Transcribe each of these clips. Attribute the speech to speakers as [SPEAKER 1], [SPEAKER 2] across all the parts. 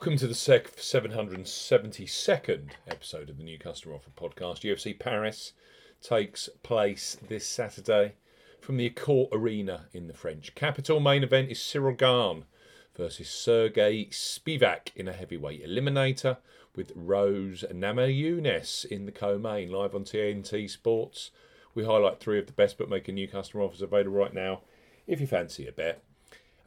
[SPEAKER 1] Welcome to the sec- 772nd episode of the New Customer Offer podcast. UFC Paris takes place this Saturday from the Accor Arena in the French capital. Main event is Ciryl Gane versus Sergey Spivak in a heavyweight eliminator with Rose Namajunas in the co-main. Live on TNT Sports, we highlight three of the best bookmaker new customer offers available right now. If you fancy a bet.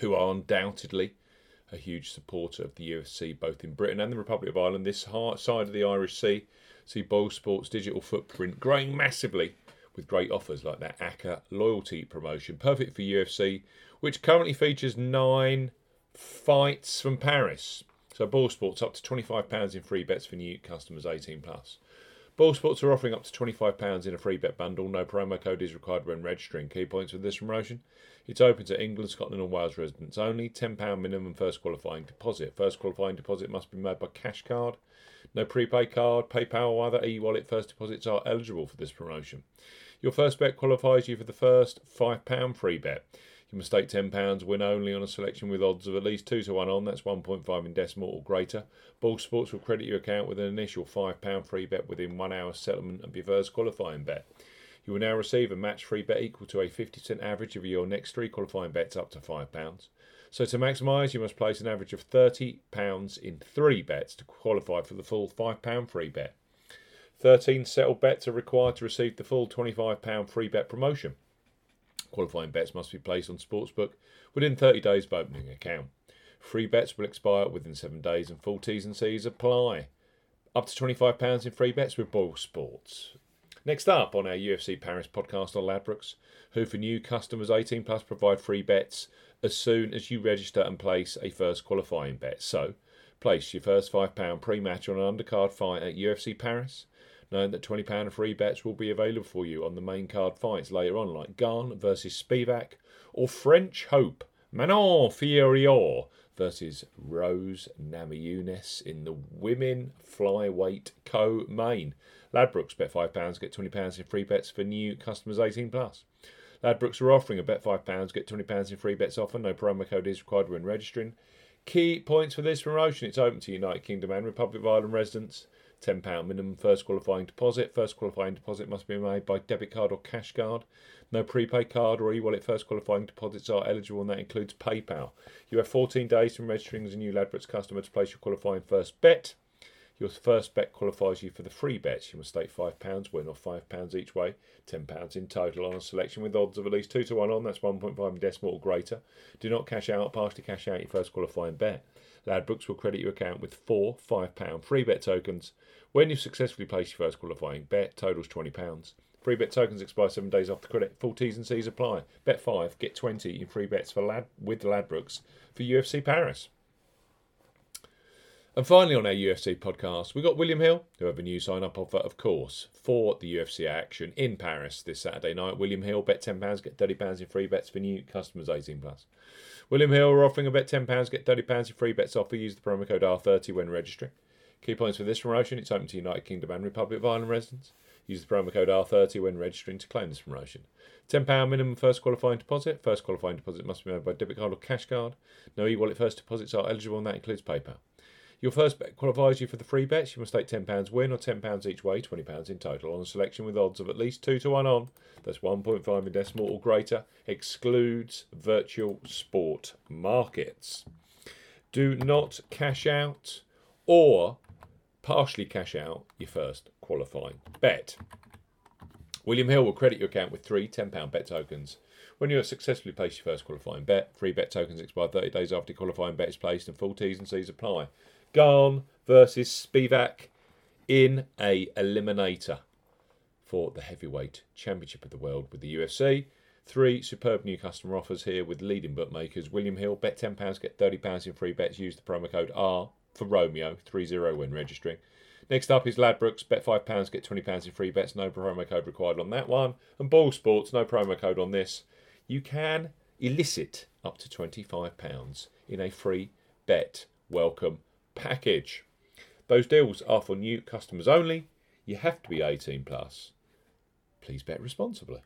[SPEAKER 1] who are undoubtedly a huge supporter of the UFC both in Britain and the Republic of Ireland. This side of the Irish Sea see Boyle Sports' digital footprint growing massively with great offers like that ACCA loyalty promotion, perfect for UFC, which currently features nine fights from Paris. So Boyle Sports up to £25 in free bets for new customers 18 plus. Boyle Sports are offering up to £25 in a free bet bundle. No promo code is required when registering. Key points for this promotion. It's open to England, Scotland, and Wales residents only. £10 minimum first qualifying deposit. First qualifying deposit must be made by cash card. No prepaid card, PayPal, or other e wallet first deposits are eligible for this promotion. Your first bet qualifies you for the first £5 free bet. You must stake £10, win only on a selection with odds of at least 2 to 1 on, that's 1.5 in decimal or greater. Boyle Sports will credit your account with an initial £5 free bet within one hour settlement of your first qualifying bet. You will now receive a match free bet equal to a 50% average of your next three qualifying bets up to £5. So to maximise, you must place an average of £30 in three bets to qualify for the full £5 free bet. 13 settled bets are required to receive the full £25 free bet promotion. Qualifying bets must be placed on Sportsbook within 30 days of opening account. Free bets will expire within 7 days and full T's and C's apply. Up to £25 in free bets with Boyle Sports. Next up on our UFC Paris podcast are Ladbrokes, who for new customers 18 plus provide free bets as soon as you register and place a first qualifying bet. So, place your first £5 pre-match on an undercard fight at UFC Paris knowing that £20 free bets will be available for you on the main card fights later on, like Gane versus Spivak or French Hope Manon Fiorot versus Rose Namajunas in the women flyweight co-main. Ladbrokes bet £5, get £20 in free bets for new customers 18 plus. Ladbrokes are offering a bet £5, get £20 in free bets offer. No promo code is required when registering. Key points for this promotion it's open to United Kingdom and Republic of Ireland residents. £10 minimum first qualifying deposit. First qualifying deposit must be made by debit card or cash card. No prepaid card or e wallet first qualifying deposits are eligible, and that includes PayPal. You have 14 days from registering as a new Ladbrokes customer to place your qualifying first bet. Your first bet qualifies you for the free bets. You must stake £5, win or £5 each way, £10 in total on a selection with odds of at least 2 to 1 on, that's 1.5 in decimal or greater. Do not cash out partially cash out your first qualifying bet. Ladbrokes will credit your account with four £5 free bet tokens when you've successfully place your first qualifying bet, totals £20. Free bet tokens expire seven days after credit. Full T's and C's apply. Bet five, get 20 in free bets for Lad with Ladbrokes for UFC Paris. And finally, on our UFC podcast, we got William Hill, who have a new sign up offer, of course, for the UFC action in Paris this Saturday night. William Hill, bet £10, get £30 in free bets for new customers 18 plus. William Hill are offering a bet £10, get £30 in free bets offer. Use the promo code R30 when registering. Key points for this promotion it's open to United Kingdom and Republic of Ireland residents. Use the promo code R30 when registering to claim this promotion. £10 minimum first qualifying deposit. First qualifying deposit must be made by debit card or cash card. No e wallet first deposits are eligible, and that includes PayPal. Your first bet qualifies you for the free bets. You must stake £10 win or £10 each way, £20 in total, on a selection with odds of at least 2 to 1 on. That's 1.5 in decimal or greater. Excludes virtual sport markets. Do not cash out or partially cash out your first qualifying bet. William Hill will credit your account with three £10 bet tokens. When you have successfully placed your first qualifying bet, free bet tokens expire 30 days after qualifying bet is placed and full T's and C's apply. Gane versus Spivak in a eliminator for the heavyweight championship of the world with the UFC. Three superb new customer offers here with leading bookmakers. William Hill, bet £10, get £30 in free bets. Use the promo code R for Romeo, 30 when registering. Next up is Ladbrokes, bet £5, get £20 in free bets. No promo code required on that one. And Boyle Sports, no promo code on this. You can elicit up to £25 in a free bet welcome package. Those deals are for new customers only. You have to be 18 plus. Please bet responsibly.